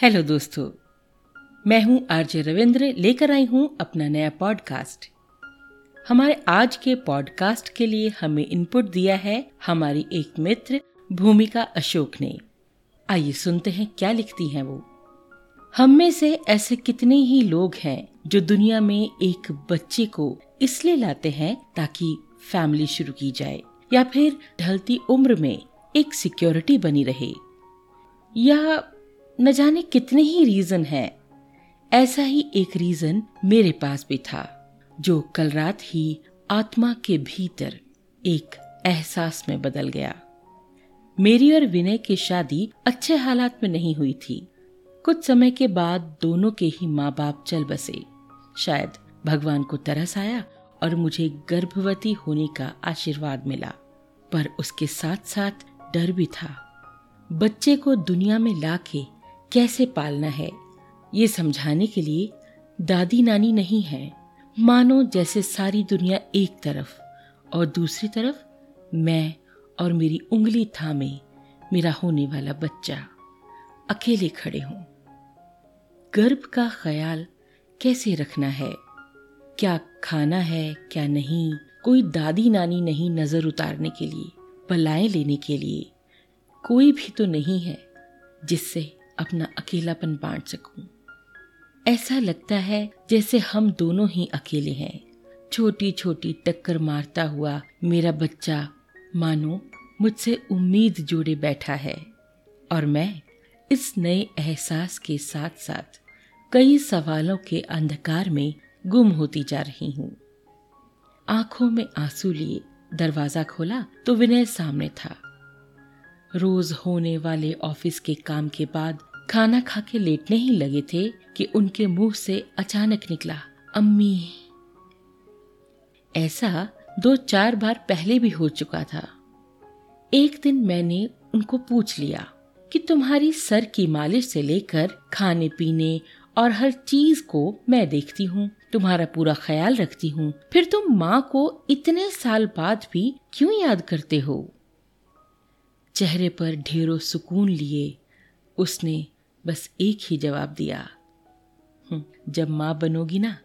Hello दोस्तों। मैं हूँ आरजे रविंद्र, लेकर आई हूँ अपना नया पॉडकास्ट हमारे आज के पॉडकास्ट के लिए हमें इनपुट दिया है हमारी एक मित्र, भूमिका अशोक ने। आइए सुनते हैं क्या लिखती हैं वो। हम में से ऐसे कितने ही लोग हैं जो दुनिया में एक बच्चे को इसलिए लाते हैं ताकि फैमिली शुरू की जाए, या फिर ढलती उम्र में एक सिक्योरिटी बनी रहे। या न जाने कितने ही रीजन हैं। ऐसा ही एक रीजन मेरे पास भी था, जो कल रात ही आत्मा के भीतर एक एहसास में बदल गया। मेरी और विनय की शादी अच्छे हालात में नहीं हुई थी। कुछ समय के बाद दोनों के ही माँ बाप चल बसे। शायद भगवान को तरस आया और मुझे गर्भवती होने का आशीर्वाद मिला, पर उसके साथ साथ डर भी था। बच्चे को दुनिया में लाके कैसे पालना है? ये समझाने के लिए दादी नानी नहीं है। मानो जैसे सारी दुनिया एक तरफ़ और दूसरी तरफ़ मैं और मेरी उंगली थामे मेरा होने वाला बच्चा अकेले खड़े हों। गर्भ का ख्याल कैसे रखना है? क्या खाना है, क्या नहीं? कोई दादी नानी नहीं नज़र उतारने के लिए, बलाएँ लेने के लिए। कोई भी तो नहीं है जिससे अपना अकेलापन बांट सकूँ। ऐसा लगता है जैसे हम दोनों ही अकेले हैं। छोटी छोटी टक्कर मारता हुआ मेरा बच्चा, मानो, मुझसे उम्मीद जोड़े बैठा है। और मैं इस नए एहसास के साथ साथ कई सवालों के अंधकार में गुम होती जा रही हूँ। आँखों में आँसू लिए दरवाज़ा खोला तो विनय सामने था। रोज होने वाले ऑफ़िस के काम के बाद खाना खा के लेटने ही लगे थे कि उनके मुँह से अचानक निकला, अम्मी। ऐसा दो चार बार पहले भी हो चुका था। एक दिन मैंने उनको पूछ लिया कि तुम्हारी सर की मालिश से लेकर खाने पीने और हर चीज़ को मैं देखती हूँ, तुम्हारा पूरा ख्याल रखती हूँ, फिर तुम माँ को इतने साल बाद भी क्यों याद करते हो? चेहरे पर ढेरों सुकून लिए उसने बस एक ही जवाब दिया हम्म, जब माँ बनोगी ना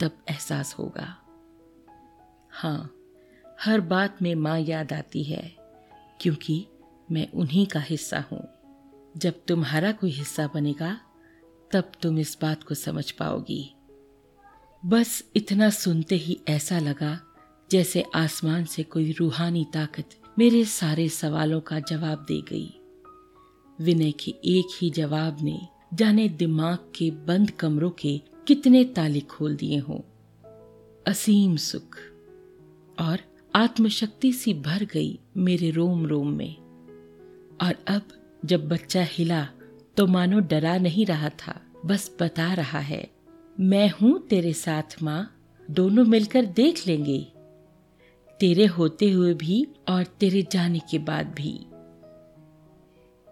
तब एहसास होगा। हाँ हर बात में माँ याद आती है क्योंकि मैं उन्हीं का हिस्सा हूँ। जब तुम्हारा कोई हिस्सा बनेगा तब तुम इस बात को समझ पाओगी। बस इतना सुनते ही ऐसा लगा जैसे आसमान से कोई रूहानी ताकत मेरे सारे सवालों का जवाब दे गई। विनय के एक ही जवाब ने जाने दिमाग के बंद कमरों के कितने ताले खोल दिए हों। असीम सुख और आत्मशक्ति सी भर गई मेरे रोम रोम में। और अब जब बच्चा हिला तो मानो डरा नहीं रहा था, बस बता रहा है, मैं हूँ तेरे साथ, माँ, दोनों मिलकर देख लेंगे। तेरे होते हुए भी और तेरे जाने के बाद भी।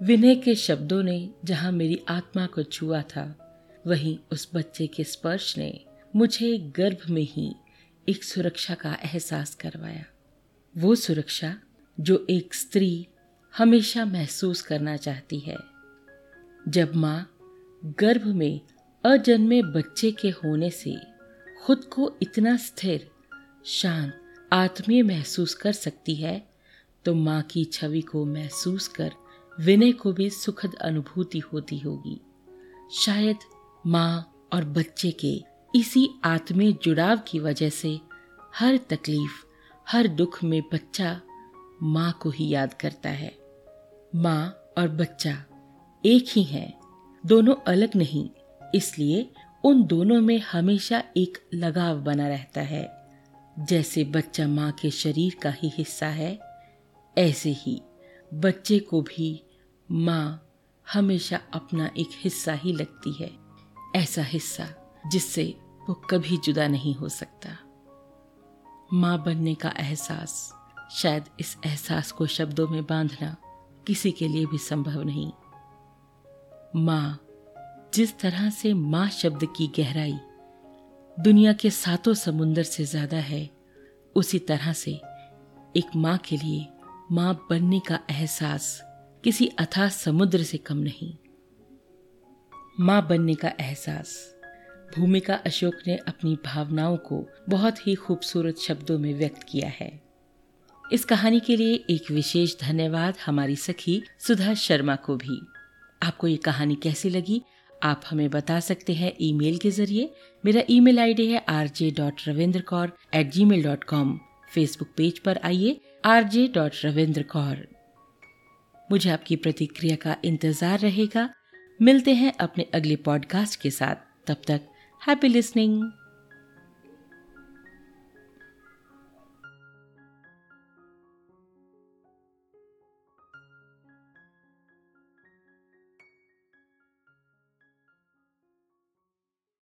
विनय के शब्दों ने जहाँ मेरी आत्मा को छुआ था, वहीं उस बच्चे के स्पर्श ने मुझे गर्भ में ही एक सुरक्षा का एहसास करवाया। वो सुरक्षा जो एक स्त्री हमेशा महसूस करना चाहती है। जब माँ गर्भ में अजन्मे बच्चे के होने से खुद को इतना स्थिर, शांत आत्मीय महसूस कर सकती है तो माँ की छवि को महसूस कर विनय को भी सुखद अनुभूति होती होगी। शायद माँ और बच्चे के इसी आत्मीय जुड़ाव की वजह से हर तकलीफ़, हर दुख में बच्चा माँ को ही याद करता है। माँ और बच्चा एक ही है, दोनों अलग नहीं, इसलिए उन दोनों में हमेशा एक लगाव बना रहता है। जैसे बच्चा माँ के शरीर का ही हिस्सा है, ऐसे ही बच्चे को भी माँ हमेशा अपना एक हिस्सा ही लगती है, ऐसा हिस्सा जिससे वो कभी जुदा नहीं हो सकता। माँ बनने का एहसास, शायद इस एहसास को शब्दों में बांधना किसी के लिए भी संभव नहीं। माँ, जिस तरह से माँ शब्द की गहराई दुनिया के सातों समुंदर से ज़्यादा है, उसी तरह से एक माँ के लिए माँ बनने का एहसास किसी अथाह समुद्र से कम नहीं। माँ बनने का एहसास। भूमिका अशोक ने अपनी भावनाओं को बहुत ही खूबसूरत शब्दों में व्यक्त किया है। इस कहानी के लिए एक विशेष धन्यवाद हमारी सखी सुधा शर्मा को भी। आपको ये कहानी कैसी लगी? आप हमें बता सकते हैं ईमेल के ज़रिए। मेरा ईमेल आईडी है R J dot Ravinder Kaur at Gmail dot com Facebook page पर आइए R J dot Ravinder Kaur मुझे आपकी प्रतिक्रिया का इंतज़ार रहेगा। मिलते हैं अपने अगले पॉडकास्ट के साथ। तब तक हैप्पी लिसनिंग